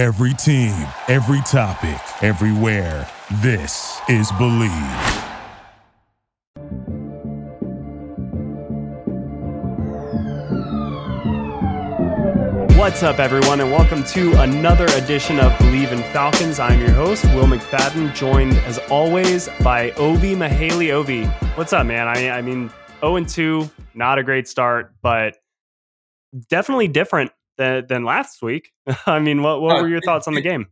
Every team, every topic, everywhere. This is Bleav. What's up, everyone, and welcome to another edition of Bleav in Falcons. I'm your host, Will McFadden, joined as always by Ovie Mughelli. Ovie, what's up, man? I, I mean, 0 2, not a great start, but definitely different than, than last week. I mean, what, what were your thoughts on the game?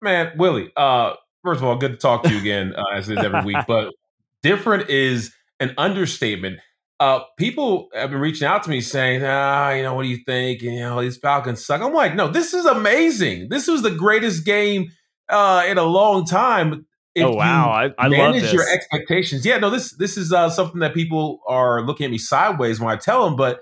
Man, Willie, uh, first of all, good to talk to you again, uh, as it is every week, but different is an understatement uh, people have been reaching out to me saying, ah, you know, what do you think? And, you know, these Falcons suck. I'm like, no, this is amazing. This was the greatest game uh, in a long time. If oh wow, I, I manage your expectations. Yeah, no, this this is uh, something that people are looking at me sideways when I tell them. But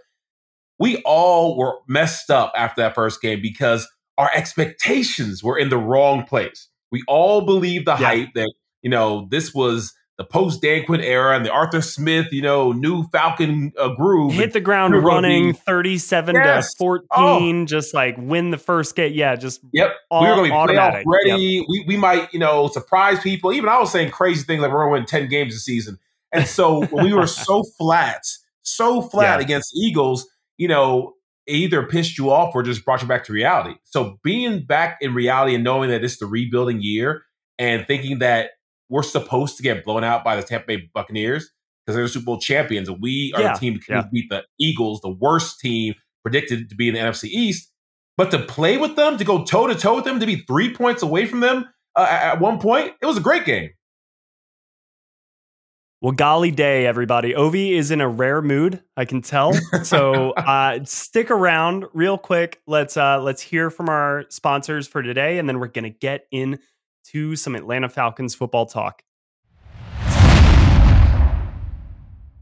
we all were messed up after that first game because our expectations were in the wrong place. We all believed the yeah. hype that you know this was the post Dan Quinn era and the Arthur Smith, you know, new Falcon uh, groove. Hit the ground running, be, 37 yes. to 14, oh. just like win the first game. Yeah, just Yep. All, we were going to be automatic. playoff ready. Yep. We, we might, you know, surprise people. Even I was saying crazy things like we're going to win 10 games a season. And so we were so flat, so flat yeah. against Eagles, you know, either pissed you off or just brought you back to reality. So being back in reality and knowing that it's the rebuilding year and thinking that we're supposed to get blown out by the Tampa Bay Buccaneers because they're the Super Bowl champions, and we are yeah, the team that can yeah. beat the Eagles, the worst team predicted to be in the NFC East. But to play with them, to go toe to toe with them, to be three points away from them uh, at one point, it was a great game. Well, golly day, everybody. Ovie is in a rare mood, I can tell. So uh, stick around real quick. Let's uh, let's hear from our sponsors for today, and then we're gonna get in to some Atlanta Falcons football talk.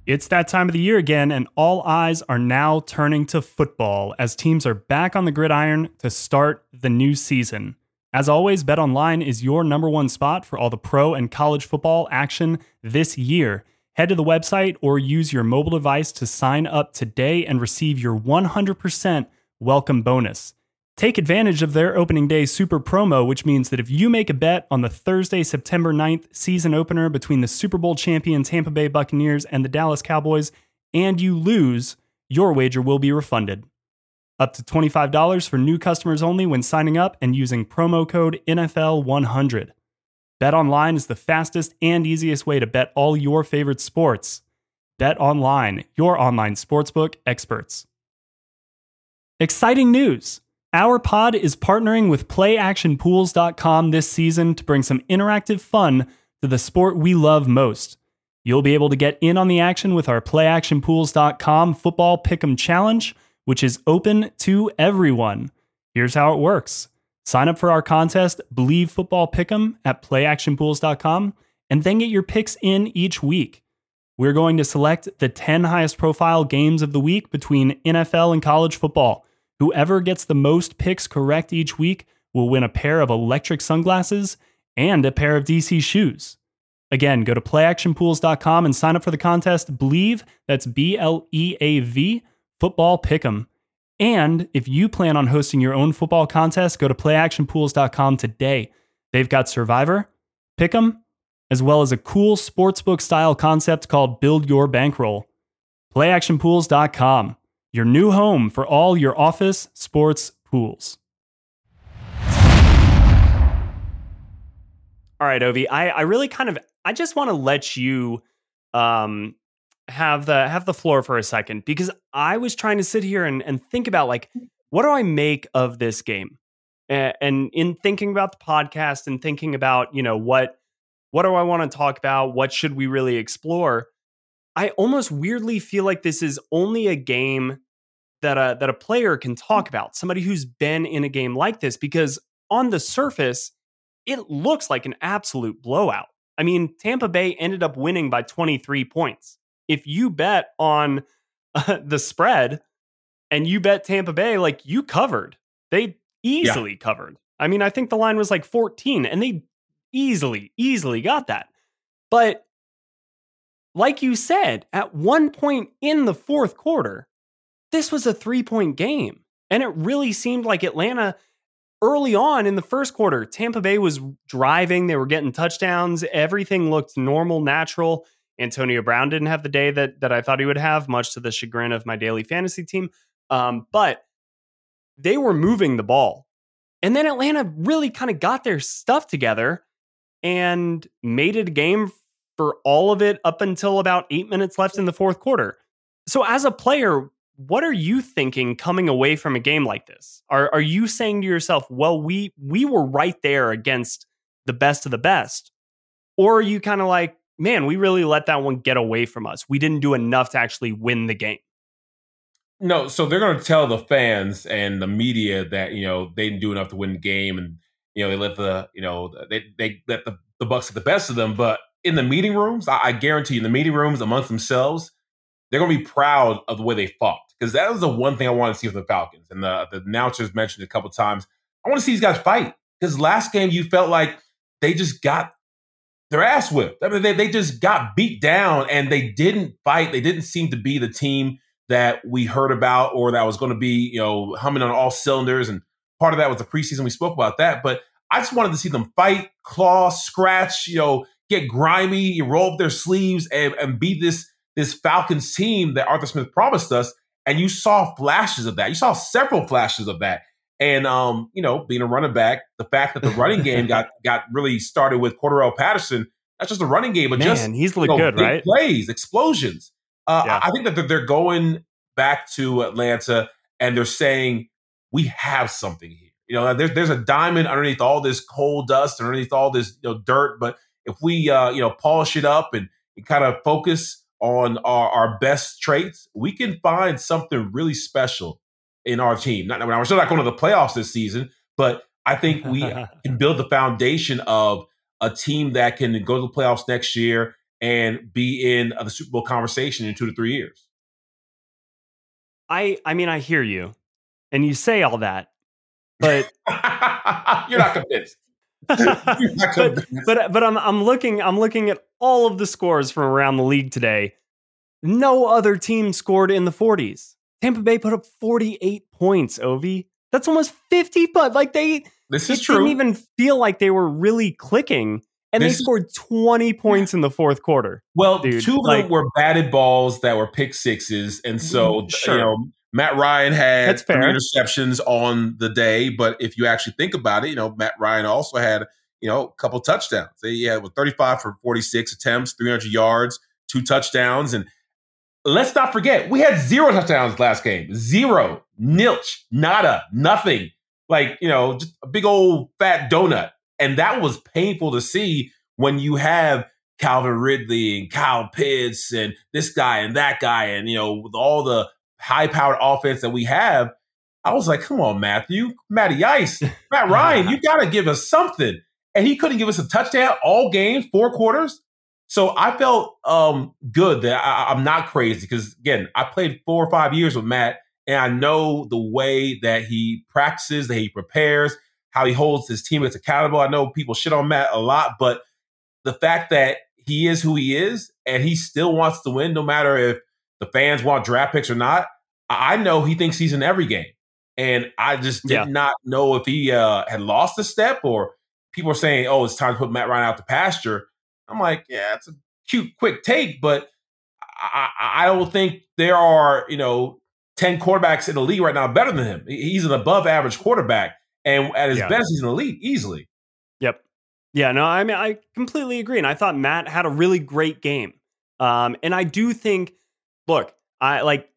It's that time of the year again, and all eyes are now turning to football as teams are back on the gridiron to start the new season. As always, BetOnline is your number one spot for all the pro and college football action this year. Head to the website or use your mobile device to sign up today and receive your 100% welcome bonus. Take advantage of their opening day super promo, which means that if you make a bet on the Thursday, September 9th season opener between the Super Bowl champion Tampa Bay Buccaneers and the Dallas Cowboys, and you lose, your wager will be refunded. Up to $25 for new customers only when signing up and using promo code NFL100. Bet online is the fastest and easiest way to bet all your favorite sports. Bet online, your online sportsbook experts. Exciting news! Our pod is partnering with playactionpools.com this season to bring some interactive fun to the sport we love most. You'll be able to get in on the action with our playactionpools.com football pick'em challenge, which is open to everyone. Here's how it works. Sign up for our contest, Bleav Football Pick'em at playactionpools.com, and then get your picks in each week. We're going to select the 10 highest profile games of the week between NFL and college football. Whoever gets the most picks correct each week will win a pair of electric sunglasses and a pair of DC shoes. Again, go to playactionpools.com and sign up for the contest Bleav, that's B L E A V, football pick'em. And if you plan on hosting your own football contest, go to playactionpools.com today. They've got Survivor, Pick'em, as well as a cool sportsbook style concept called Build Your Bankroll. Playactionpools.com your new home for all your office sports pools. All right, Ovie, I, I really kind of I just want to let you um have the have the floor for a second because I was trying to sit here and, and think about like mm. what do I make of this game? And, and in thinking about the podcast and thinking about, you know, what what do I want to talk about? What should we really explore? I almost weirdly feel like this is only a game that a that a player can mm. talk about, somebody who's been in a game like this because on the surface it looks like an absolute blowout. I mean, Tampa Bay ended up winning by 23 points. If you bet on uh, the spread and you bet Tampa Bay like you covered. They easily yeah. covered. I mean, I think the line was like 14 and they easily easily got that. But like you said, at one point in the fourth quarter, this was a three point game. And it really seemed like Atlanta early on in the first quarter, Tampa Bay was driving, they were getting touchdowns, everything looked normal, natural. Antonio Brown didn't have the day that that I thought he would have, much to the chagrin of my daily fantasy team. Um, but they were moving the ball. And then Atlanta really kind of got their stuff together and made it a game for all of it up until about eight minutes left in the fourth quarter. So, as a player, what are you thinking coming away from a game like this? Are are you saying to yourself, "Well, we we were right there against the best of the best," or are you kind of like, "Man, we really let that one get away from us. We didn't do enough to actually win the game." No, so they're going to tell the fans and the media that you know they didn't do enough to win the game, and you know they let the you know they they let the the Bucs get the best of them. But in the meeting rooms, I, I guarantee you, in the meeting rooms amongst themselves, they're going to be proud of the way they fought because that was the one thing I want to see with the Falcons. And the, the announcers mentioned a couple times. I want to see these guys fight because last game you felt like they just got their ass whipped. I mean, they, they just got beat down and they didn't fight. They didn't seem to be the team that we heard about or that was going to be, you know, humming on all cylinders. And part of that was the preseason. We spoke about that. But I just wanted to see them fight, claw, scratch, you know, get grimy, roll up their sleeves and, and be this this Falcons team that Arthur Smith promised us. And you saw flashes of that. You saw several flashes of that. And um, you know, being a running back, the fact that the running game got got really started with Cordarrelle Patterson, that's just a running game, but Man, just he's looked you know, good, right? Plays, explosions. Uh, yeah. I think that they're going back to Atlanta and they're saying we have something here. You know, there's there's a diamond underneath all this coal dust, underneath all this you know dirt. But if we uh, you know polish it up and, and kind of focus on our, our best traits, we can find something really special in our team. Not, when we're still not going to the playoffs this season, but I think we can build the foundation of a team that can go to the playoffs next year and be in the Super Bowl conversation in two to three years. I I mean I hear you, and you say all that, but you're not convinced. but, but but I'm I'm looking I'm looking at all of the scores from around the league today. No other team scored in the 40s. Tampa Bay put up 48 points, Ovie. That's almost 50 but like they This is true. didn't even feel like they were really clicking and this they scored 20 points in the fourth quarter. Well, dude. two of like, them were batted balls that were pick sixes and so mm, sure. you know Matt Ryan had fair. interceptions on the day, but if you actually think about it, you know, Matt Ryan also had, you know, a couple touchdowns. He had 35 for 46 attempts, 300 yards, two touchdowns. And let's not forget, we had zero touchdowns last game. Zero, nilch, nada, nothing. Like, you know, just a big old fat donut. And that was painful to see when you have Calvin Ridley and Kyle Pitts and this guy and that guy and, you know, with all the high powered offense that we have, I was like, come on, Matthew, Matty Ice, Matt Ryan, you got to give us something. And he couldn't give us a touchdown all game, four quarters. So I felt um, good that I, I'm not crazy because, again, I played four or five years with Matt, and I know the way that he practices, that he prepares, how he holds his teammates accountable. I know people shit on Matt a lot, but the fact that he is who he is and he still wants to win, no matter if the fans want draft picks or not, I know he thinks he's in every game. And I just did yeah. not know if he uh, had lost a step or people are saying, oh, it's time to put Matt Ryan out to pasture. I'm like, yeah, it's a cute, quick take, but I, I don't think there are, you know, 10 quarterbacks in the league right now better than him. He's an above average quarterback. And at his yeah. best, he's in the league easily. Yep. Yeah, no, I mean, I completely agree. And I thought Matt had a really great game. Um, and I do think, look, I like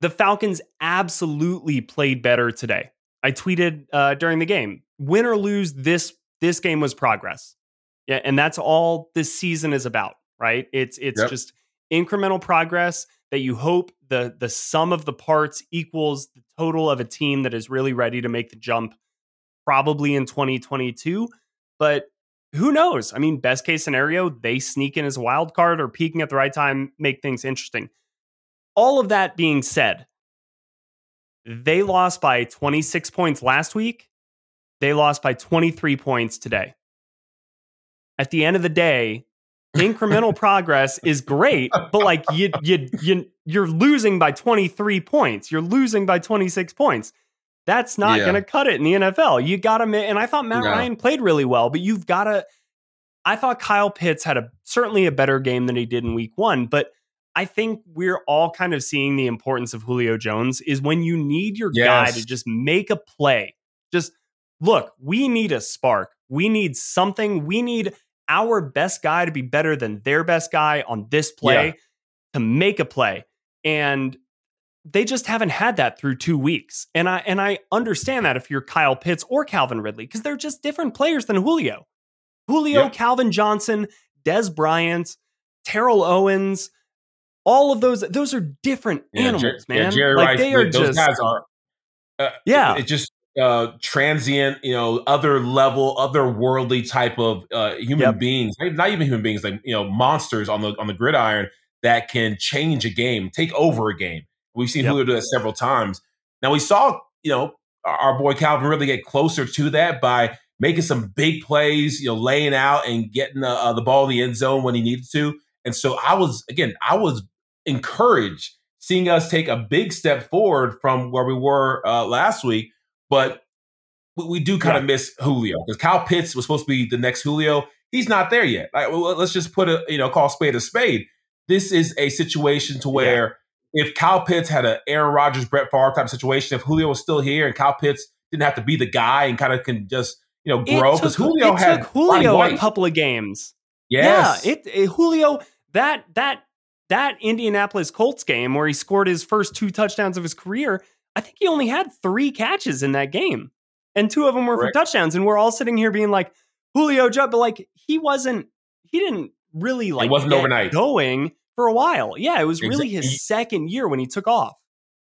the Falcons absolutely played better today. I tweeted uh, during the game, win or lose, this this game was progress. Yeah, and that's all this season is about, right? It's it's yep. just incremental progress that you hope the the sum of the parts equals the total of a team that is really ready to make the jump probably in 2022, but who knows? I mean, best case scenario, they sneak in as a wild card or peaking at the right time, make things interesting all of that being said, they lost by 26 points last week. They lost by 23 points today. At the end of the day, incremental progress is great, but like you you you you're losing by 23 points. You're losing by 26 points. That's not yeah. going to cut it in the NFL. You got to, and I thought Matt Ryan played really well, but you've got to. I thought Kyle Pitts had a certainly a better game than he did in Week One, but I think we're all kind of seeing the importance of Julio Jones is when you need your yes. guy to just make a play. Just look, we need a spark. We need something. We need our best guy to be better than their best guy on this play yeah. to make a play. And they just haven't had that through two weeks. And I and I understand that if you're Kyle Pitts or Calvin Ridley, because they're just different players than Julio. Julio. Calvin Johnson, Dez Bryant, Terrell Owens, all of those, those are different yeah, animals, Jer- man. Yeah, Jerry like Rice, they are those just, guys are. Uh, yeah, it, it, just uh, transient, you know, other level, otherworldly type of uh, human yep. beings. Not even human beings, like you know, monsters on the on the gridiron that can change a game, take over a game. We've seen yep. Julio do that several times. Now we saw, you know, our boy Calvin really get closer to that by making some big plays, you know, laying out and getting the, uh, the ball in the end zone when he needed to. And so I was, again, I was encouraged seeing us take a big step forward from where we were uh, last week. But we, we do kind yeah. of miss Julio because Kyle Pitts was supposed to be the next Julio. He's not there yet. Like, well, let's just put a, you know, call spade a spade. This is a situation to where. Yeah if Kyle Pitts had an Aaron Rodgers, Brett Favre type situation, if Julio was still here and Kyle Pitts didn't have to be the guy and kind of can just you know grow because Julio had Julio a couple of games. Yes. Yeah, it, it, Julio that that that Indianapolis Colts game where he scored his first two touchdowns of his career. I think he only had three catches in that game, and two of them were Correct. for touchdowns. And we're all sitting here being like, Julio, Judd. but like he wasn't, he didn't really like it wasn't overnight going for a while. Yeah, it was really his exactly. second year when he took off.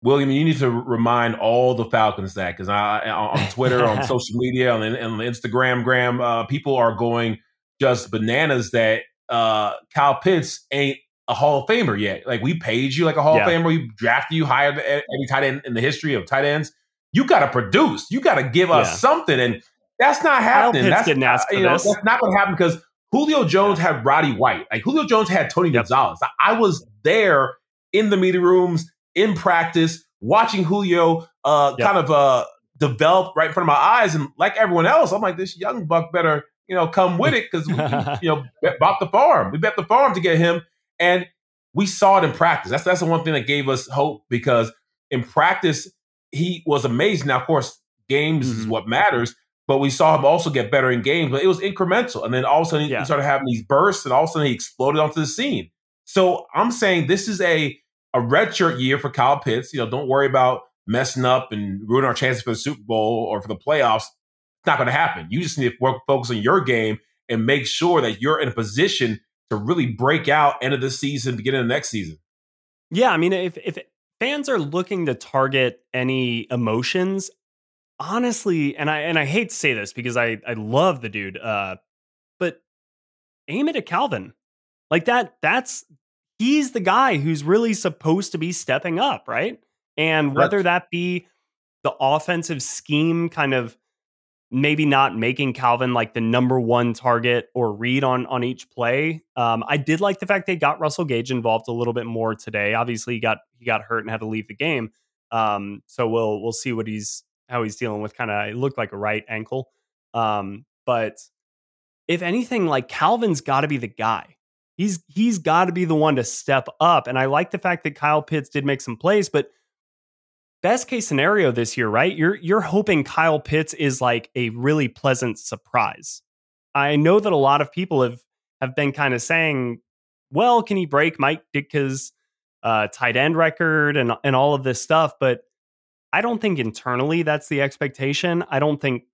William, you need to remind all the Falcons that because I on Twitter, on social media, on, on Instagram, Graham, uh, people are going just bananas that uh, Kyle Pitts ain't a Hall of Famer yet. Like we paid you like a Hall yeah. of Famer, we drafted you higher than any tight end in the history of tight ends. You got to produce. You got to give us yeah. something, and that's not happening. That's, didn't ask for you know, this. that's not going to happen because Julio Jones had Roddy White. Like Julio Jones had Tony yep. Gonzalez. I was there in the meeting rooms, in practice, watching Julio uh, yep. kind of uh, develop right in front of my eyes. And like everyone else, I'm like, this young buck better, you know, come with it because we, you know, bought the farm. We bet the farm to get him. And we saw it in practice. That's that's the one thing that gave us hope because in practice, he was amazing. Now, of course, games mm-hmm. is what matters. But we saw him also get better in games, but it was incremental. And then all of a sudden yeah. he started having these bursts, and all of a sudden he exploded onto the scene. So I'm saying this is a a redshirt year for Kyle Pitts. You know, don't worry about messing up and ruining our chances for the Super Bowl or for the playoffs. It's not going to happen. You just need to work, focus on your game and make sure that you're in a position to really break out end of the season, beginning of the next season. Yeah, I mean, if if fans are looking to target any emotions, honestly, and I and I hate to say this because I I love the dude, uh, but aim it at Calvin. Like that, that's he's the guy who's really supposed to be stepping up, right? And whether that be the offensive scheme kind of maybe not making Calvin like the number one target or read on on each play. Um, I did like the fact they got Russell Gage involved a little bit more today. Obviously, he got he got hurt and had to leave the game. Um, so we'll we'll see what he's how he's dealing with kind of it looked like a right ankle. Um, but if anything, like Calvin's got to be the guy. He's he's got to be the one to step up. And I like the fact that Kyle Pitts did make some plays, but best case scenario this year, right? You're you're hoping Kyle Pitts is like a really pleasant surprise. I know that a lot of people have have been kind of saying, "Well, can he break Mike Ditka's uh, tight end record and and all of this stuff?" But I don't think internally that's the expectation. I don't think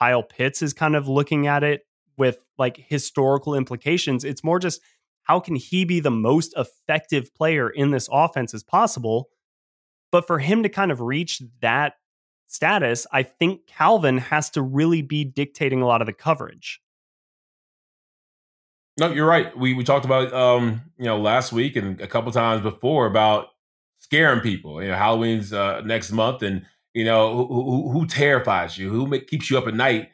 Kyle Pitts is kind of looking at it with like historical implications. It's more just how can he be the most effective player in this offense as possible? But for him to kind of reach that status, I think Calvin has to really be dictating a lot of the coverage. No, you're right. We we talked about um, you know, last week and a couple times before about scaring people. You know, Halloween's uh, next month, and you know who, who, who terrifies you, who make, keeps you up at night.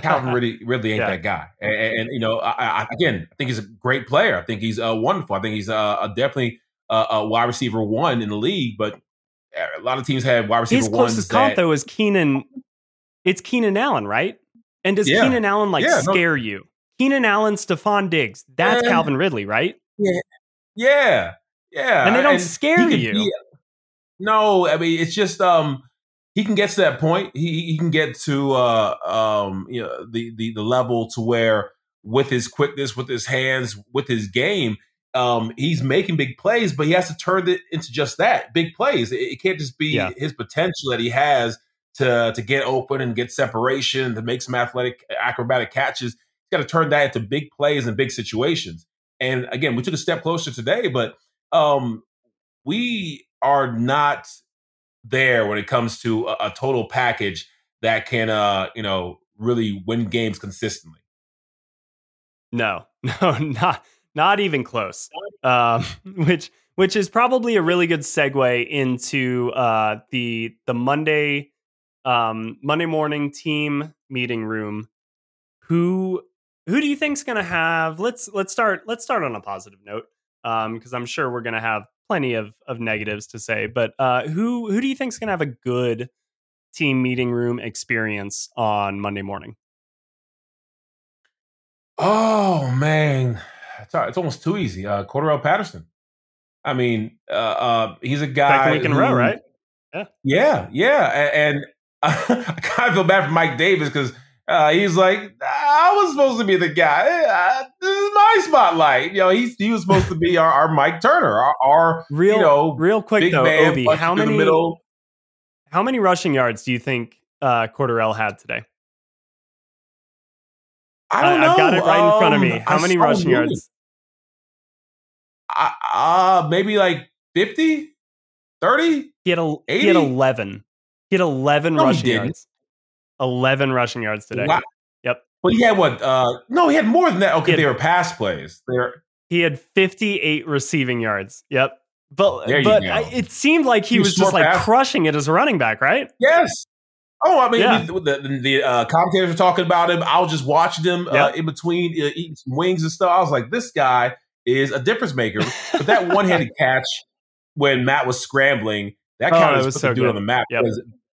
Calvin really, really ain't yeah. that guy. And, and you know, I, I, again, I think he's a great player. I think he's uh, wonderful. I think he's uh, a definitely uh, a wide receiver one in the league. But a lot of teams have wide receiver His closest comp that, though is Keenan. It's Keenan Allen, right? And does yeah. Keenan Allen like yeah, scare no. you? Keenan Allen, Stefon Diggs, that's yeah. Calvin Ridley, right? Yeah, yeah, yeah. And they don't and scare you. Be, no, I mean it's just um he can get to that point. He he can get to uh um you know the the the level to where with his quickness, with his hands, with his game, um, he's making big plays, but he has to turn it into just that big plays. It, it can't just be yeah. his potential that he has to to get open and get separation, to make some athletic acrobatic catches. He's got to turn that into big plays and big situations. And again, we took a step closer today, but um, we are not there when it comes to a, a total package that can, uh, you know, really win games consistently. No, no, not not even close. Um, which which is probably a really good segue into uh, the the Monday um, Monday morning team meeting room. Who who do you think's going to have? Let's let's start let's start on a positive note because um, I'm sure we're going to have plenty of of negatives to say. But uh, who who do you think's going to have a good team meeting room experience on Monday morning? Oh man, it's, it's almost too easy. Uh, Cordarrelle Patterson. I mean, uh, uh, he's a guy. Second week in a row, right? Yeah, yeah, yeah. And, and I kind of feel bad for Mike Davis because uh, he's like, I was supposed to be the guy. Uh, this is my spotlight. You know, he's he was supposed to be our, our Mike Turner, our, our real, you know, real quick though, Ovie. How many how many rushing yards do you think uh, had today? I don't know. I've got it right um, in front of me. Um, How I many rushing yards? Uh, maybe like 50, 30? He had, a, he had 11. He had 11 no, rushing yards. 11 rushing yards today. Wow. Yep. But he had what? Uh, no, he had more than that. Okay, had, they were pass plays. They were, he had 58 receiving yards. Yep. But but I, it seemed like he, he was, was just like pass. crushing it as a running back, right? Yes. Oh, I mean, yeah. the, the, the uh, commentators were talking about him. I was just watching him uh, yep. uh, in between uh, eating some wings and stuff. I was like, this guy is a difference maker. But that one handed catch when Matt was scrambling, that kind oh, of put so dude on the map. Yep.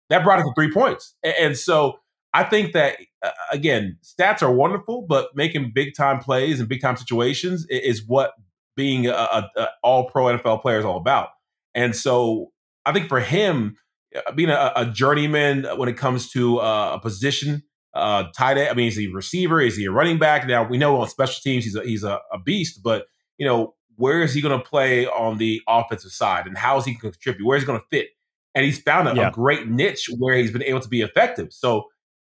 That brought it to three points. And, and so I think that, uh, again, stats are wonderful, but making big time plays and big time situations is, is what being a, a all pro NFL player is all about. And so I think for him, being a, a journeyman when it comes to uh, a position, uh, tight end. I mean, is he a receiver? Is he a running back? Now we know on special teams he's a, he's a, a beast, but you know where is he going to play on the offensive side, and how is he going to contribute? Where is he going to fit? And he's found a, yeah. a great niche where he's been able to be effective. So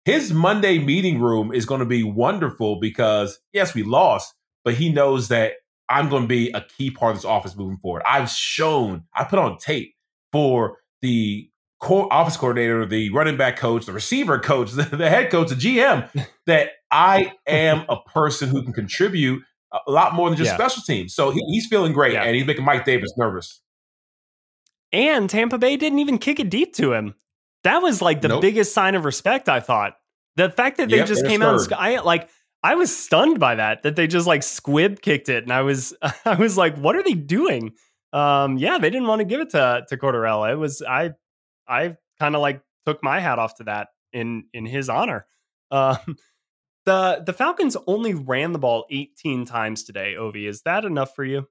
his Monday meeting room is going to be wonderful because yes, we lost, but he knows that I'm going to be a key part of this office moving forward. I've shown, I put on tape for the co- office coordinator, the running back coach, the receiver coach, the, the head coach, the GM, that I am a person who can contribute a lot more than just yeah. special teams. So he, he's feeling great, yeah. and he's making Mike Davis nervous. And Tampa Bay didn't even kick it deep to him. That was like the nope. biggest sign of respect. I thought the fact that they yep, just came out. And, I like. I was stunned by that. That they just like squib kicked it, and I was I was like, what are they doing? Um, yeah, they didn't want to give it to to Cordarrelle. It was I I kind of like took my hat off to that in in his honor. Uh, the the Falcons only ran the ball 18 times today. Ovie, is that enough for you?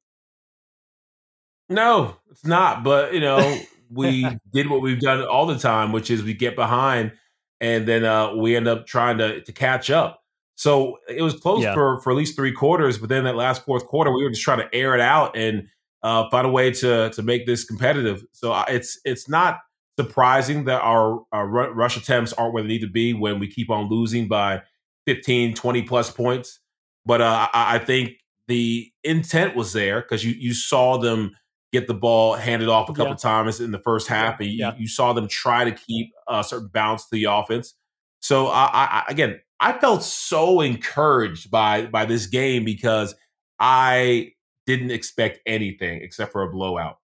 No, it's not. But you know, we did what we've done all the time, which is we get behind and then uh, we end up trying to to catch up. So it was close yeah. for for at least three quarters, but then that last fourth quarter, we were just trying to air it out and uh, find a way to to make this competitive. So it's it's not surprising that our, our rush attempts aren't where they need to be when we keep on losing by 15, 20 plus points. But uh, I, I think the intent was there because you, you saw them get the ball handed off a couple yeah. times in the first half, and you, yeah. you, saw them try to keep a certain bounce to the offense. So I, I, again, I felt so encouraged by by this game because I didn't expect anything except for a blowout,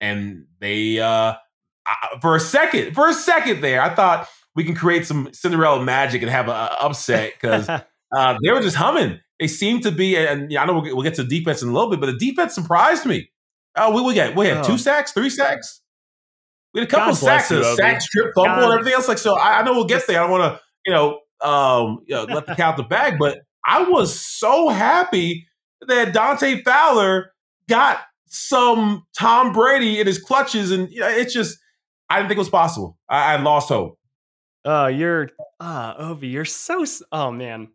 and they uh, for a second, for a second there, I thought we can create some Cinderella magic and have an upset because uh, they were just humming. They seemed to be, and I know we'll get, we'll get to defense in a little bit, but the defense surprised me. Oh, we, we got we had oh. two sacks, three sacks. We had a couple sacks, a sack, strip, fumble, God. and everything else. Like so, I, I know we'll get there. I don't want to, you know, um, you know, let the count the bag, but I was so happy that Dante Fowler got some Tom Brady in his clutches, and you know, it's just I didn't think it was possible. I, I lost hope. Oh, you're ah, uh, Ovie, you're so oh man,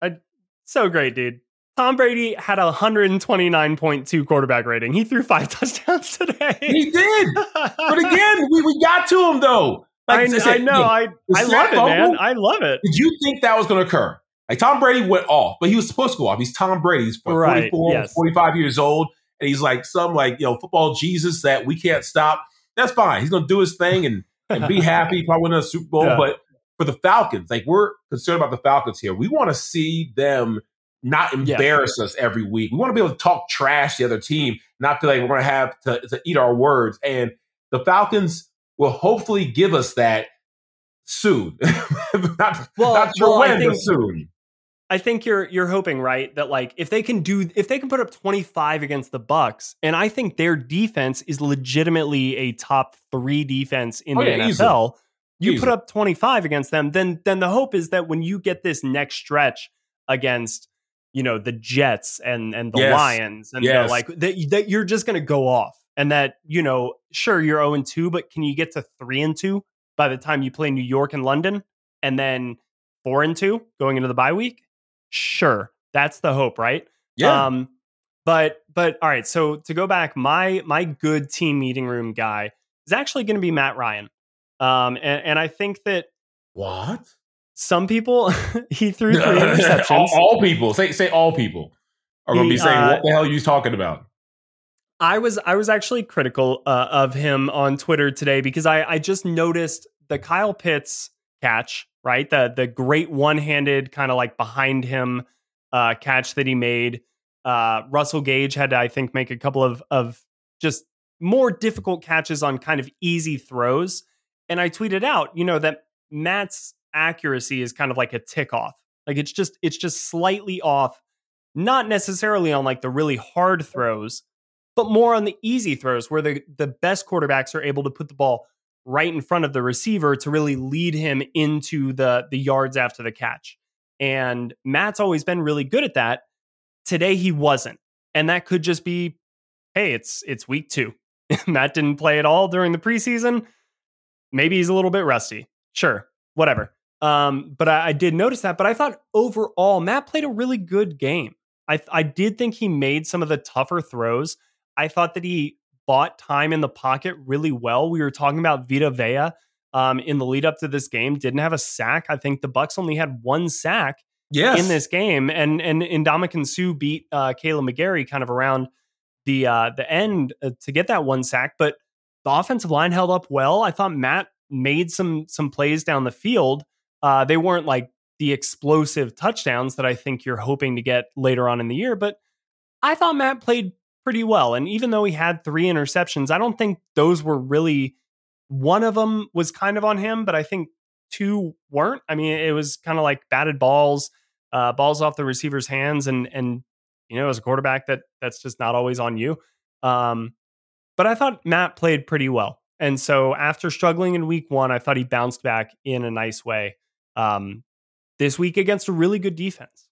I, so great, dude. Tom Brady had a 129.2 quarterback rating. He threw five touchdowns today. He did, but again, we, we got to him though. Like, I, I know, I I love it, man. I love it. Did you think that was going to occur? Like Tom Brady went off, but he was supposed to go off. He's Tom Brady. He's 44, right, yes. 45 years old, and he's like some like you know football Jesus that we can't stop. That's fine. He's going to do his thing and and be happy. Probably win a Super Bowl. Yeah. But for the Falcons, like we're concerned about the Falcons here. We want to see them not embarrass yeah. us every week. We want to be able to talk trash to the other team, not feel like we're going to have to, to eat our words. And the Falcons will hopefully give us that soon. not, well, not sure well, when, think, but soon. I think you're you're hoping right that like if they can do if they can put up 25 against the Bucs and I think their defense is legitimately a top three defense in oh, the yeah, NFL. Easily. You easily. put up 25 against them, then then the hope is that when you get this next stretch against you know the Jets and and the yes. Lions and yes. the, like that, that you're just going to go off and that you know sure you're 0 and 2 but can you get to 3 and 2 by the time you play New York and London and then 4 and 2 going into the bye week sure that's the hope right yeah um but but all right so to go back my my good team meeting room guy is actually going to be Matt Ryan um and, and I think that what some people he threw three interceptions. all, all, people say say all people are going to be saying uh, what the hell are you talking about. I was I was actually critical uh, of him on Twitter today because I I just noticed the Kyle Pitts catch right the the great one handed kind of like behind him uh, catch that he made. Uh, Russell Gage had to I think make a couple of of just more difficult catches on kind of easy throws, and I tweeted out you know that Matt's accuracy is kind of like a tick off. Like it's just it's just slightly off, not necessarily on like the really hard throws, but more on the easy throws where the the best quarterbacks are able to put the ball right in front of the receiver to really lead him into the the yards after the catch. And Matt's always been really good at that. Today he wasn't. And that could just be hey, it's it's week 2. Matt didn't play at all during the preseason. Maybe he's a little bit rusty. Sure, whatever. Um, but I, I, did notice that. But I thought overall, Matt played a really good game. I, I did think he made some of the tougher throws. I thought that he bought time in the pocket really well. We were talking about Vita Vea um, in the lead up to this game. Didn't have a sack. I think the Bucs only had one sack yes. in this game, and and Ndamukong Suh beat uh, Kaleb McGary kind of around the uh, the end uh, to get that one sack. But the offensive line held up well. I thought Matt made some some plays down the field. Uh, they weren't like the explosive touchdowns that I think you're hoping to get later on in the year, but I thought Matt played pretty well. And even though he had three interceptions, I don't think those were really one of them was kind of on him, but I think two weren't. I mean, it was kind of like batted balls, uh, balls off the receiver's hands, and and you know, as a quarterback, that that's just not always on you. Um, but I thought Matt played pretty well, and so after struggling in week one, I thought he bounced back in a nice way um, this week against a really good defense.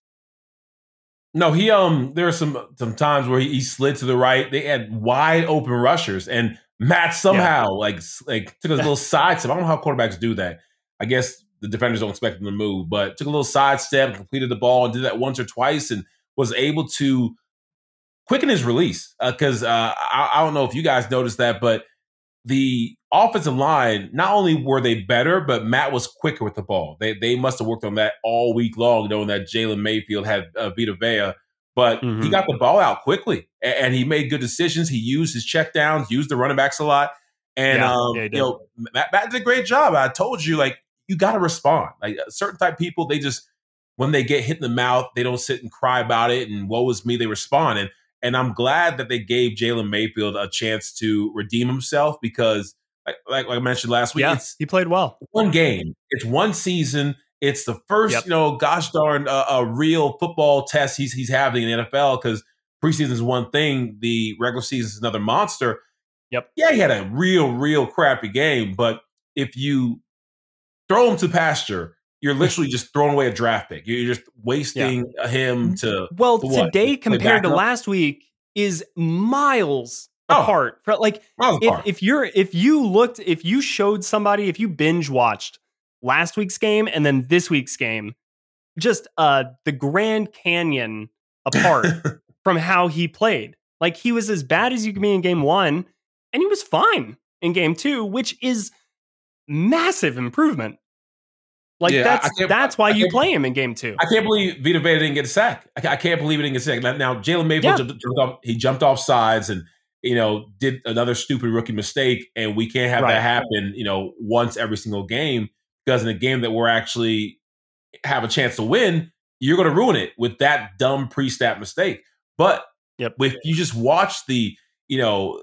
No, he um there are some some times where he, he slid to the right. They had wide open rushers, and Matt somehow yeah. like like took a little side step. I don't know how quarterbacks do that. I guess the defenders don't expect them to move, but took a little side step, completed the ball, and did that once or twice, and was able to quicken his release. Because uh, uh, I, I don't know if you guys noticed that, but the offensive line, not only were they better, but Matt was quicker with the ball. They they must have worked on that all week long, knowing that Jalen Mayfield had uh, Vita Vea. But mm-hmm. he got the ball out quickly, and, and, he made good decisions. He used his checkdowns, used the running backs a lot, and yeah, um, yeah, you know Matt, Matt did a great job. I told you, like you got to respond. Like certain type people, they just when they get hit in the mouth, they don't sit and cry about it and woe is me. They respond, and and I'm glad that they gave Jalen Mayfield a chance to redeem himself because, like, like, like I mentioned last week, yeah, he played well. One game, it's one season. It's the first, yep. you know, gosh darn, uh, a real football test he's he's having in the NFL because preseason is one thing, the regular season is another monster. Yep. Yeah, he had a real, real crappy game, but if you throw him to pasture, you're literally just throwing away a draft pick. You're just wasting yeah. him to. Well, to today compared to last week is miles oh, apart. For, like if, if you're if you looked if you showed somebody if you binge watched last week's game and then this week's game, just uh the Grand Canyon apart from how he played. Like he was as bad as you can be in game one, and he was fine in game two, which is massive improvement. Like yeah, that's that's why you play him in game two. I can't believe Vita Vea didn't get a sack. I, I can't believe he didn't get a sack. Now, Jalen Mayfield yeah. jumped, jumped off, he jumped off sides and you know did another stupid rookie mistake, and we can't have right. that happen. You know, once every single game because in a game that we're actually have a chance to win, you're going to ruin it with that dumb pre-snap mistake. But yep. if you just watch the you know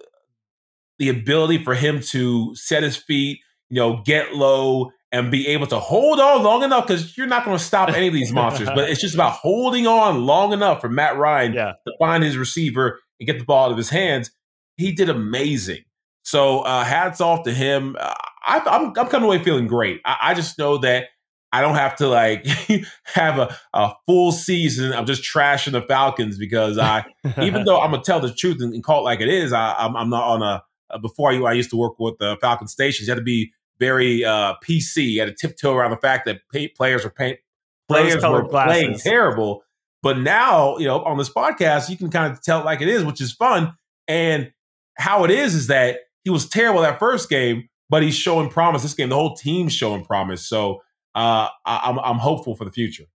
the ability for him to set his feet, you know, get low and be able to hold on long enough because you're not going to stop any of these monsters. but it's just about holding on long enough for Matt Ryan yeah. to find his receiver and get the ball out of his hands. He did amazing. So uh, hats off to him. Uh, I, am I'm, I'm coming away feeling great. I, I, just know that I don't have to like have a, a full season of just trashing the Falcons because I, even though I'm gonna tell the truth and, and call it like it is, I, I'm, I'm not on a. before I, I used to work with the Falcon stations. You had to be very uh, PC. Had to tiptoe around the fact that players were pay- players were glasses. playing terrible. But now, you know, on this podcast, you can kind of tell it like it is, which is fun. And how it is is that he was terrible that first game, but he's showing promise this game. The whole team's showing promise. So uh, I, I'm I'm hopeful for the future.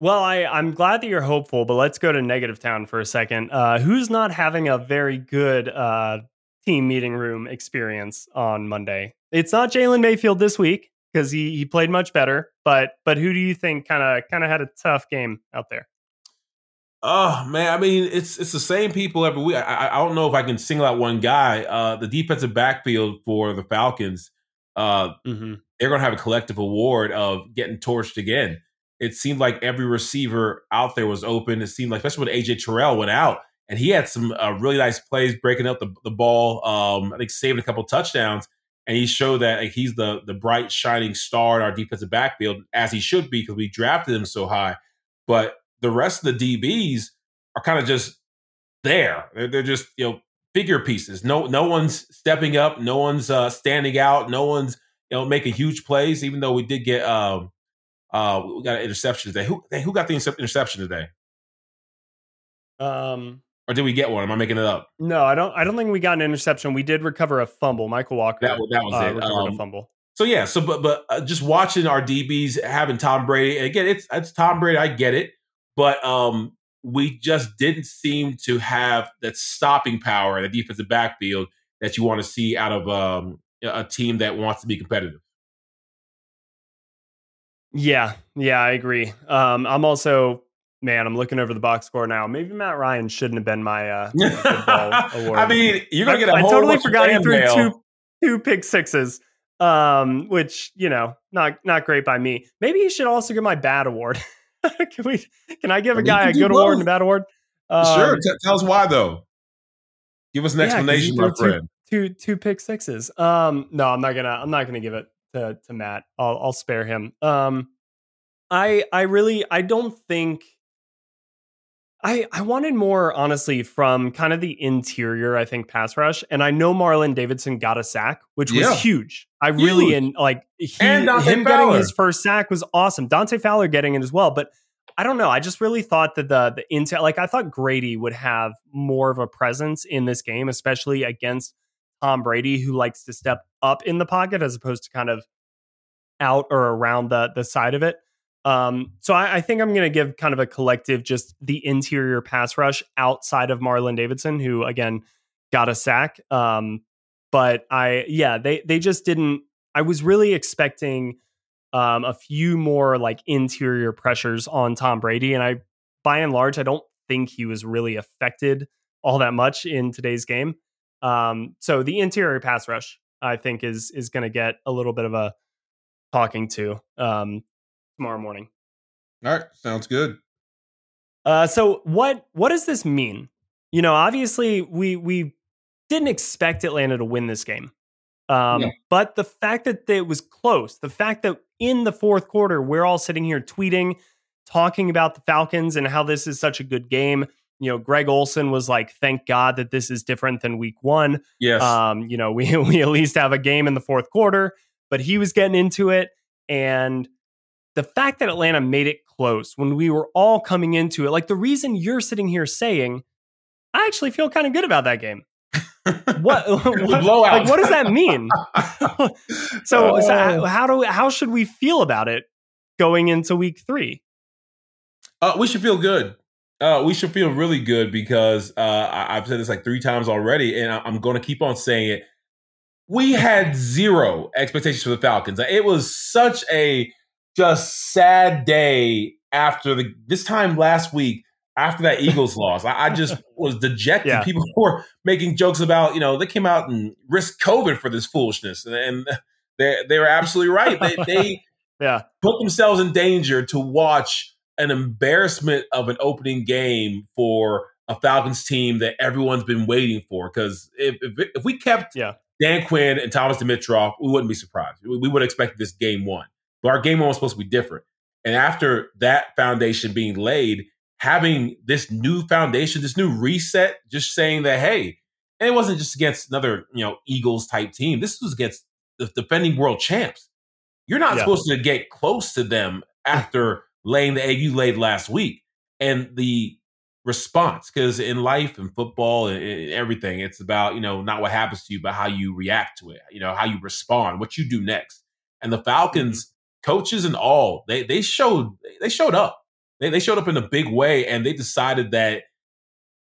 Well, I, I'm glad that you're hopeful, but let's go to negative town for a second. Uh, who's not having a very good uh, team meeting room experience on Monday. It's not Jalen Mayfield this week because he he played much better. But but who do you think kind of kind of had a tough game out there? Oh man, I mean it's it's the same people every week. I, I don't know if I can single out one guy. Uh, the defensive backfield for the Falcons, uh, mm-hmm. they're going to have a collective award of getting torched again. It seemed like every receiver out there was open. It seemed like, especially when AJ Terrell went out, and he had some uh, really nice plays breaking up the, the ball. Um, I think saving a couple touchdowns, and he showed that like, he's the the bright shining star in our defensive backfield as he should be because we drafted him so high. But the rest of the DBs are kind of just there. They're, they're, just you know figure pieces. No no one's stepping up. No one's uh, standing out. No one's you know making huge plays. Even though we did get um uh we got an interception today. Who who got the interception today? Um, or did we get one? Am I making it up? No, I don't. I don't think we got an interception. We did recover a fumble. Mykal Walker. That, that was uh, it. Recovered um, a fumble. So yeah. So but but uh, just watching our DBs having Tom Brady and again, it's it's Tom Brady. I get it, but um, we just didn't seem to have that stopping power in the defensive backfield that you want to see out of um, a team that wants to be competitive. Yeah, yeah, I agree. Um, I'm also man, I'm looking over the box score now. Maybe Matt Ryan shouldn't have been my uh, award. I mean, you're gonna get a I, whole I totally forgot he threw two two pick sixes, um, which you know, not not great by me. Maybe he should also get my bad award. can we? Can I give a guy a good both. award and a bad award? Um, sure. T- tell us why though. Give us an yeah, explanation, my friend. Two, two two pick sixes. Um, no, I'm not gonna. I'm not gonna give it to to Matt. I'll I'll spare him. Um, I I really I don't think I, I wanted more, honestly, from kind of the interior, I think, pass rush. And I know Marlon Davidson got a sack, which was yeah. huge. I huge. really, and like, he, and him Fowler. getting his first sack was awesome. Dante Fowler getting it as well. But I don't know. I just really thought that the the intel, like, I thought Grady would have more of a presence in this game, especially against Tom Brady, who likes to step up in the pocket as opposed to kind of out or around the the side of it. Um, so I, I, think I'm going to give kind of a collective, just the interior pass rush outside of Marlon Davidson, who again got a sack. Um, but I, yeah, they they just didn't. I was really expecting um, a few more like interior pressures on Tom Brady, and I, by and large, I don't think he was really affected all that much in today's game. Um, so the interior pass rush, I think, is is going to get a little bit of a talking to. Um, tomorrow morning. All right, sounds good. Uh, so what what does this mean? You know, obviously we we didn't expect Atlanta to win this game. Um, yeah. But the fact that it was close, the fact that in the fourth quarter, we're all sitting here tweeting, talking about the Falcons and how this is such a good game. You know, Greg Olsen was like, "Thank God that this is different than Week One." Yes. Um, you know, we we at least have a game in the fourth quarter, but he was getting into it, and the fact that Atlanta made it close when we were all coming into it, like the reason you're sitting here saying, I actually feel kind of good about that game. what, what like what does that mean? so, so, oh. how do how should we feel about it going into week three? Uh, we should feel good. Uh, we should feel really good because uh, I, have said this like three times already, and I, am going to keep on saying it. We had zero expectations for the Falcons. It was such a just sad day after the this time last week after that Eagles loss. I, I, just was dejected. Yeah. People were making jokes about, you know, they came out and risked COVID for this foolishness. And they they were absolutely right. They, they yeah. put themselves in danger to watch an embarrassment of an opening game for a Falcons team that everyone's been waiting for. Because if, if, if, we kept yeah. Dan Quinn and Thomas Dimitroff, we wouldn't be surprised. We, we would expect this game one. But our game was supposed to be different. And after that foundation being laid, having this new foundation, this new reset, just saying that, hey, and it wasn't just against another, you know, Eagles type team. This was against the defending world champs. You're not yeah. supposed to get close to them after laying the egg you laid last week. And the response, because in life and football and everything, it's about, you know, not what happens to you, but how you react to it, you know, how you respond, what you do next. And the Falcons, mm-hmm. Coaches and all, they they showed they showed up they, they showed up in a big way and they decided that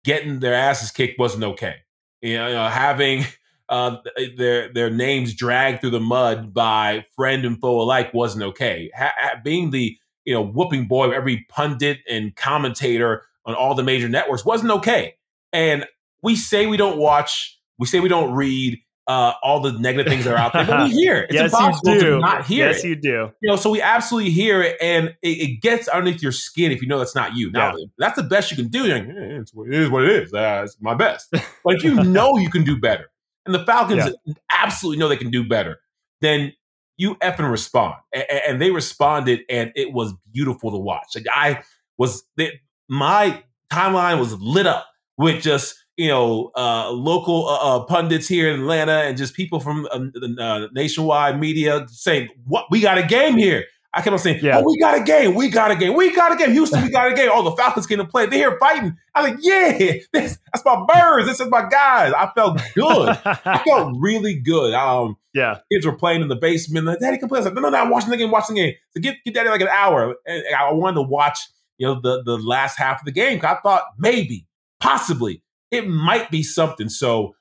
getting their asses kicked wasn't okay. You know, you know having uh, their their names dragged through the mud by friend and foe alike wasn't okay. Ha- being the you know whooping boy of every pundit and commentator on all the major networks wasn't okay. And we say we don't watch, we say we don't read, uh, all the negative things that are out there, but we hear it. It's yes, impossible to not hear yes, it. you do. You know, so we absolutely hear it, and it, it, gets underneath your skin if you know that's not you. Now, yeah. that's the best you can do. Like, eh, it's, it is what it is. Uh, it's my best. but if you know you can do better, and the Falcons yeah. absolutely know they can do better, then you effing respond. And, and they responded, and it was beautiful to watch. Like I was, they, my timeline was lit up with just you know, uh, local uh, uh, pundits here in Atlanta and just people from uh, the uh, nationwide media saying, "What we got a game here." I kept on saying, yeah. "Oh, we got a game, we got a game, we got a game." Houston, we got a game. Oh, the Falcons came to play. They're here fighting. I was like, "Yeah, this, that's my birds. This is my guys." I felt good. I felt really good. Um, yeah, kids were playing in the basement. Like, Daddy. I like, "No, no, no, I'm watching the game, watching the game." So get get Daddy like an hour. And I wanted to watch, you know, the the last half of the game. I thought maybe, possibly it might be something. So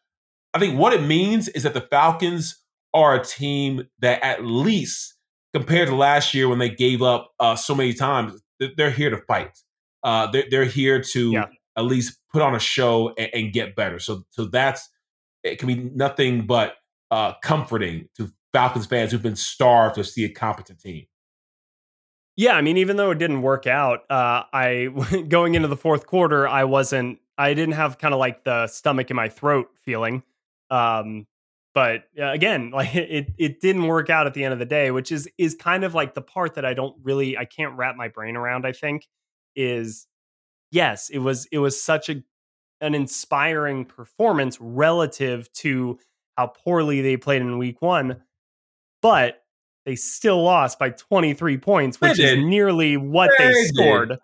I think what it means is that the Falcons are a team that at least compared to last year when they gave up uh, so many times, they're here to fight. Uh, they're, they're here to yeah. at least put on a show and, and, get better. So, so that's it can be nothing but uh, comforting to Falcons fans who've been starved to see a competent team. Yeah, I mean, even though it didn't work out, uh, I going into the fourth quarter, I wasn't I didn't have kind of like the stomach in my throat feeling. Um, but uh, again, like it, it didn't work out at the end of the day, which is is kind of like the part that I don't really I can't wrap my brain around. I think is yes, it was it was such a an inspiring performance relative to how poorly they played in week one, but they still lost by 23 points, which is nearly what they, they scored. Did.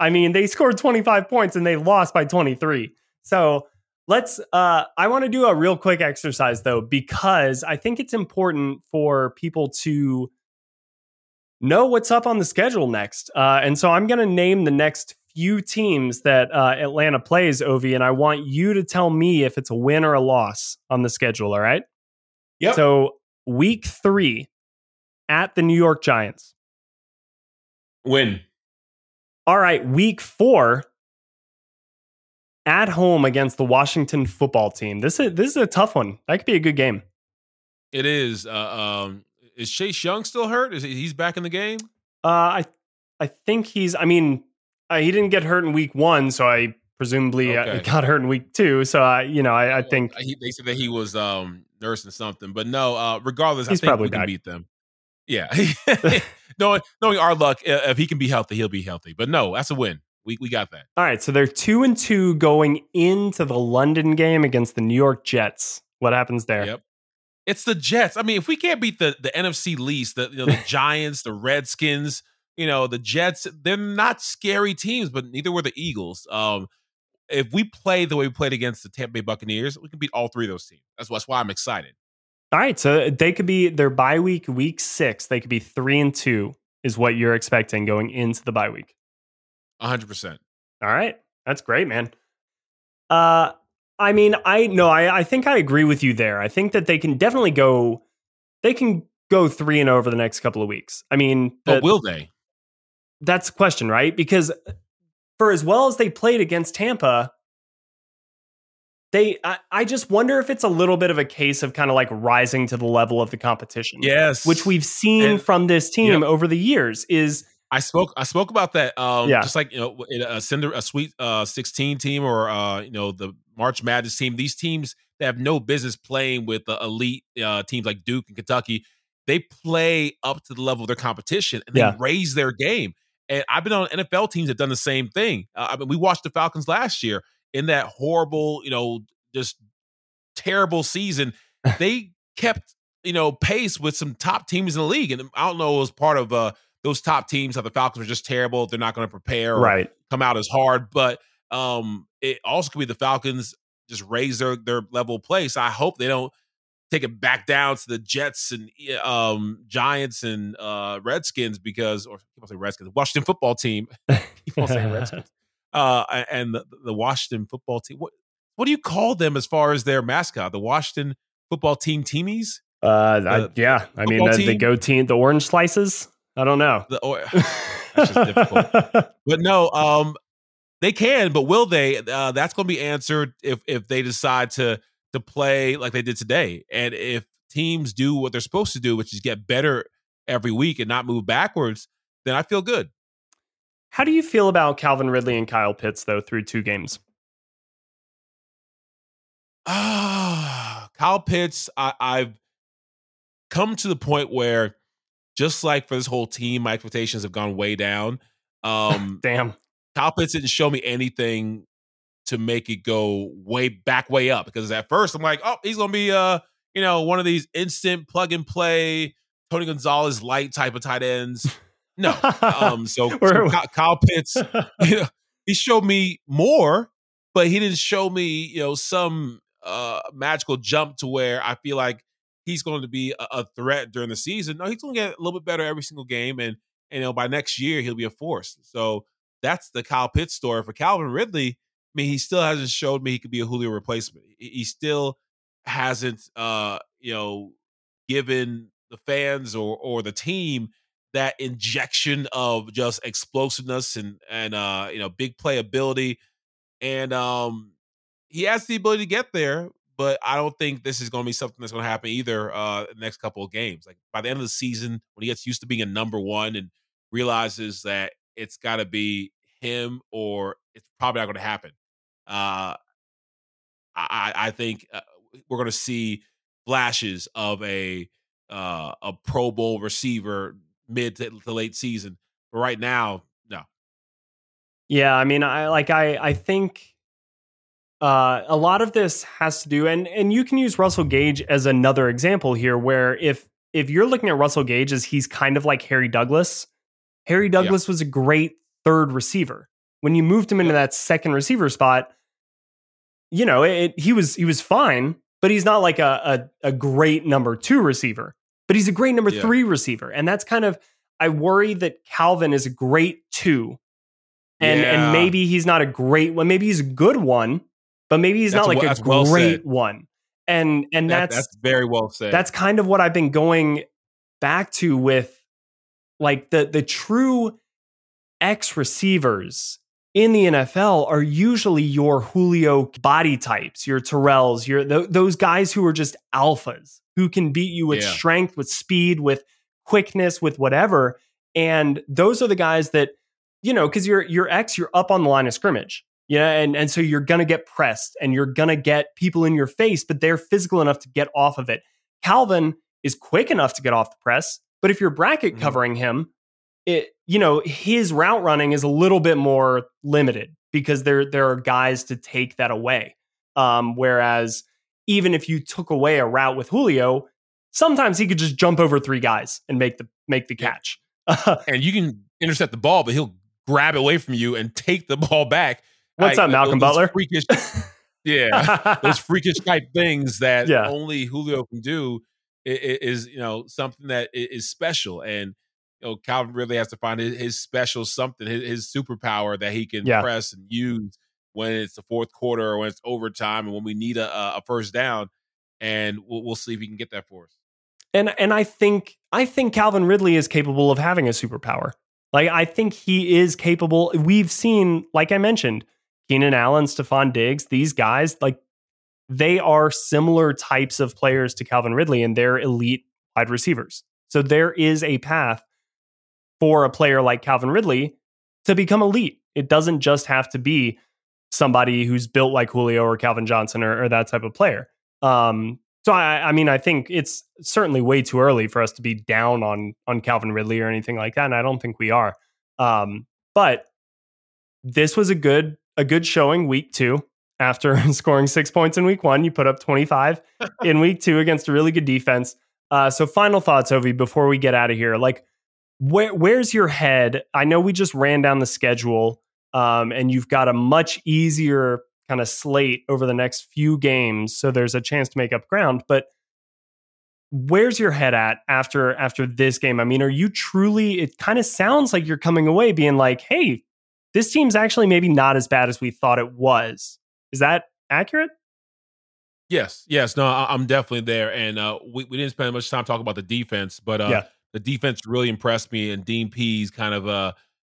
I mean, they scored 25 points and they lost by 23. So let's, uh, I want to do a real quick exercise though, because I think it's important for people to know what's up on the schedule next. Uh, and so I'm going to name the next few teams that uh, Atlanta plays, Ovie, and I want you to tell me if it's a win or a loss on the schedule. All right. Yep. So week three at the New York Giants. Win. All right, week four at home against the Washington football team. This is this is a tough one. That could be a good game. It is. Uh, um, is Chase Young still hurt? Is he, he's back in the game? Uh, I I think he's. I mean, uh, he didn't get hurt in week one, so I presumably uh, okay. uh, got hurt in week two. So I, you know, I, I think he, they said that he was um, nursing something, but no. Uh, regardless, he's I think probably we back. can beat them. Yeah, knowing knowing our luck, if he can be healthy, he'll be healthy. But no, that's a win. We we got that. All right, so they're two and two going into the London game against the New York Jets. What happens there? Yep. It's the Jets. I mean, if we can't beat the the NFC least, the you know, the Giants, the Redskins, you know, the Jets, they're not scary teams, but neither were the Eagles. Um, if we play the way we played against the Tampa Bay Buccaneers, we can beat all three of those teams. That's, that's why I'm excited. All right, so they could be their bye week, week six. They could be three and two, is what you're expecting going into the bye week. hundred percent. All right, that's great, man. Uh, I mean, I no, I I think I agree with you there. I think that they can definitely go. They can go three and over the next couple of weeks. I mean, the, but will they? That's the question, right? Because for as well as they played against Tampa, they I, I, just wonder if it's a little bit of a case of kind of like rising to the level of the competition. Yes. Which we've seen and, from this team yep. over the years is I spoke I spoke about that um yeah. just like you know a cinder a sweet uh 16 team or uh you know the March Madness team these teams that have no business playing with the elite uh, teams like Duke and Kentucky they play up to the level of their competition and they yeah. raise their game and I've been on NFL teams that done the same thing uh, I mean we watched the Falcons last year in that horrible, you know, just terrible season, they kept, you know, pace with some top teams in the league. And I don't know, it was part of uh, those top teams how the Falcons are just terrible. They're not going to prepare or right. come out as hard. But um, it also could be the Falcons just raise their, their level of play. So I hope they don't take it back down to the Jets and um, Giants and uh, Redskins because, or people say Redskins, Washington football team. people say Redskins uh, and the, the, Washington football team. What what do you call them as far as their mascot? The Washington football team teamies? Uh, I, yeah, I mean the, the go team, the orange slices. I don't know. The, or, that's just difficult. But no, um, they can, but will they? Uh, that's going to be answered if if they decide to to play like they did today, and if teams do what they're supposed to do, which is get better every week and not move backwards, then I feel good. How do you feel about Calvin Ridley and Kyle Pitts though through two games? Ah, Kyle Pitts, I, I've come to the point where just like for this whole team, my expectations have gone way down. Um, Damn. Kyle Pitts didn't show me anything to make it go way back way up because at first I'm like, oh, he's gonna be uh, you know, one of these instant plug and play Tony Gonzalez light type of tight ends. No. Um, so, so Kyle Pitts, you know, he showed me more, but he didn't show me, you know, some uh, magical jump to where I feel like he's going to be a, a threat during the season. No, he's going to get a little bit better every single game, and, and you know by next year he'll be a force. So that's the Kyle Pitts story for Calvin Ridley. I mean, he still hasn't showed me he could be a Julio replacement. He still hasn't, uh, you know, given the fans or or the team that injection of just explosiveness and and uh you know big playability. And um he has the ability to get there but i don't think this is going to be something that's going to happen either uh next couple of games. Like by the end of the season when he gets used to being a number one and realizes that it's got to be him or it's probably not going to happen uh i i think uh, we're going to see flashes of a uh, a Pro Bowl receiver mid to, to late season. But right now, no. Yeah, I mean, I like I I think uh, a lot of this has to do, and and you can use Russell Gage as another example here, where if if you're looking at Russell Gage as he's kind of like Harry Douglas, Harry Douglas yeah. was a great third receiver. When you moved him into that second receiver spot, you know, it, he was he was fine, but he's not like a a, a great number two receiver but he's a great number yeah. three receiver. And that's kind of, I worry that Calvin is a great two. And, yeah. and maybe he's not a great one. Maybe he's a good one, but maybe he's that's not like a, a great one. And and that, that's that's very well said. That's kind of what I've been going back to with like the the true X receivers in the NFL are usually your Julio body types, your Terrells, your th- those guys who are just alphas who can beat you with yeah. strength, with speed, with quickness, with whatever. And those are the guys that, you know, because you're you're X, you're up on the line of scrimmage. Yeah, and, and so you're gonna get pressed and you're gonna get people in your face, but they're physical enough to get off of it. Calvin is quick enough to get off the press, but if you're bracket mm-hmm. covering him, it you know, his route running is a little bit more limited because there there are guys to take that away. Um, whereas even if you took away a route with Julio, sometimes he could just jump over three guys and make the make the catch. and you can intercept the ball, but he'll grab it away from you and take the ball back. What's up, Malcolm Butler? Freakish, yeah, those freakish type things that yeah. only Julio can do is, you know something that is special and Oh, you know Calvin really has to find his, his special something his, his, superpower that he can yeah. press and use when it's the fourth quarter or when it's overtime and when we need a, a first down and we'll, we'll see if he can get that for us and and I think I think Calvin Ridley is capable of having a superpower. Like I think he is capable. We've seen, like I mentioned, Keenan Allen, Stefon Diggs, these guys, like they are similar types of players to Calvin Ridley, and they're elite wide receivers. So there is a path for a player like Calvin Ridley to become elite. It doesn't just have to be somebody who's built like Julio or Calvin Johnson or, or that type of player. Um, so I, I mean, I think it's certainly way too early for us to be down on on Calvin Ridley or anything like that, and I don't think we are. Um, but this was a good a good showing week two. After scoring six points in week one, you put up 25 in week two against a really good defense. Uh, so, final thoughts, Ovie, before we get out of here. Like, where, where's your head? I know we just ran down the schedule, um, and you've got a much easier kind of slate over the next few games so there's a chance to make up ground but where's your head at after after this game i mean are you truly it kind of sounds like you're coming away being like hey this team's actually maybe not as bad as we thought it was is that accurate yes yes no i'm definitely there and uh, we, we didn't spend much time talking about the defense but uh, yeah. The defense really impressed me and dean pees kind of uh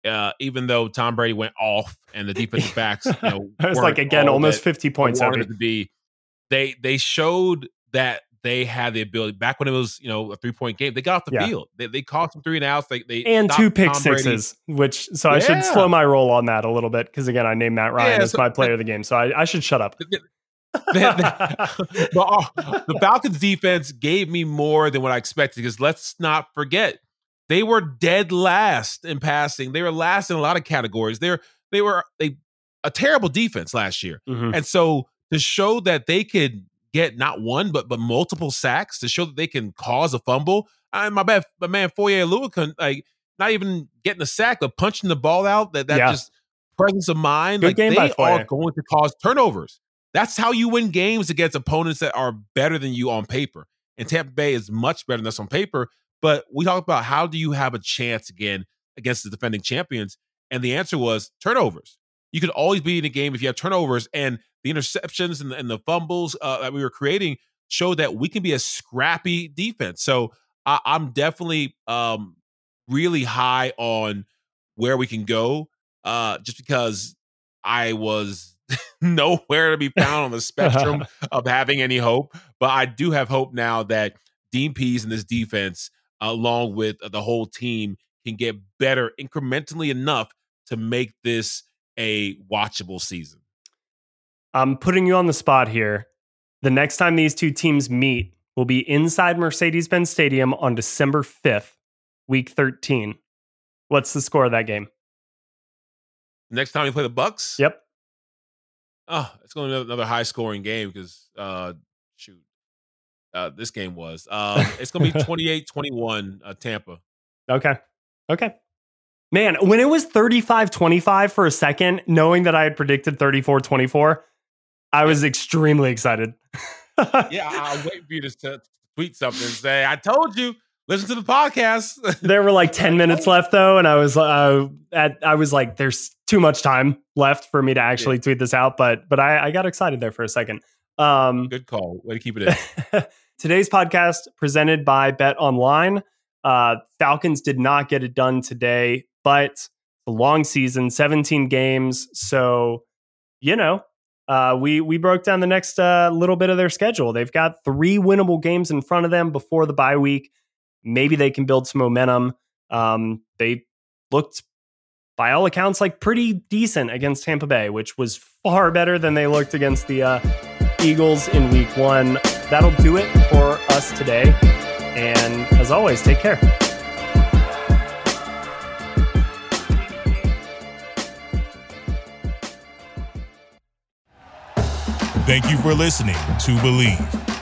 uh, even though Tom Brady went off and the defensive backs, you know, it was like again almost fifty points. Wanted to be, they they showed that they had the ability back when it was you know a three point game. They got off the yeah. field. They, they caught some three and outs. They, they and two pick Tom sixes, Brady. which so yeah. I should slow my roll on that a little bit because again I named Matt Ryan yeah, as so, my player of the game, so I, I should shut up. the, the, uh, the Falcons defense gave me more than what I expected because let's not forget they were dead last in passing. They were last in a lot of categories. They're they were they a terrible defense last year. Mm-hmm. And so to show that they could get not one but but multiple sacks, to show that they can cause a fumble. I my bad, my man Foye Oluokun, like not even getting a sack, but punching the ball out. That that yeah. just presence of mind. Good like they are going to cause turnovers. That's how you win games against opponents that are better than you on paper. And Tampa Bay is much better than us on paper. But we talked about how do you have a chance again against the defending champions? And the answer was turnovers. You could always be in a game if you have turnovers, and the interceptions and the, and the fumbles uh, that we were creating showed that we can be a scrappy defense. So I, am definitely um, really high on where we can go, uh, just because I was nowhere to be found on the spectrum of having any hope. But I do have hope now that Dean Pees and this defense along with the whole team, can get better incrementally enough to make this a watchable season. I'm putting you on the spot here. The next time these two teams meet will be inside Mercedes Benz Stadium on December 5th, week 13. What's the score of that game? Next time we play the Bucs? Yep. Oh, it's going to be another high scoring game because uh shoot uh, this game was. Um, it's going to be 28 21 uh, Tampa. Okay. Okay. Man, when it was 35 25 for a second, knowing that I had predicted 34 24, I was extremely excited. yeah, I'll wait for you to tweet something and say, I told you. Listen to the podcast. there were like 10 minutes left though, and I was uh, at I was like, there's too much time left for me to actually yeah. tweet this out, but but I, I got excited there for a second. Um, Good call. Way to keep it in. Today's podcast presented by Bet Online. Uh, Falcons did not get it done today, but the long season, 17 games. So, you know, uh, we we broke down the next uh, little bit of their schedule. They've got three winnable games in front of them before the bye week. Maybe they can build some momentum. Um, they looked by all accounts, like pretty decent against Tampa Bay, which was far better than they looked against the uh, Eagles in week one. That'll do it for us today. And as always, take care. Thank you for listening to Bleav.